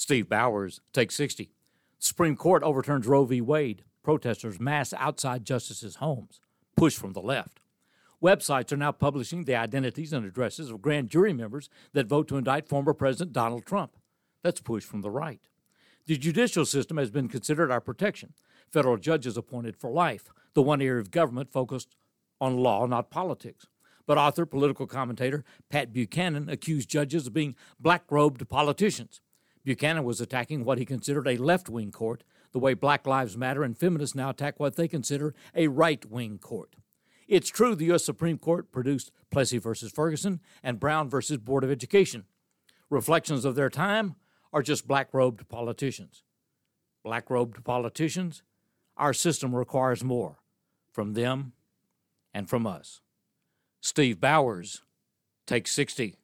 Steve Bowers takes 60. Supreme Court overturns Roe v. Wade. Protesters mass outside justices' homes. Push from the left. Websites are now publishing the identities and addresses of grand jury members that vote to indict former President Donald Trump. That's push from the right. The judicial system has been considered our protection. Federal judges appointed for life, the one area of government focused on law, not politics. But author, political commentator Pat Buchanan accused judges of being black robed politicians. Buchanan was attacking what he considered a left wing court, the way Black Lives Matter and feminists now attack what they consider a right wing court. It's true the U.S. Supreme Court produced Plessy versus Ferguson and Brown versus Board of Education. Reflections of their time are just black robed politicians. Black robed politicians? Our system requires more from them and from us. Steve Bowers takes 60.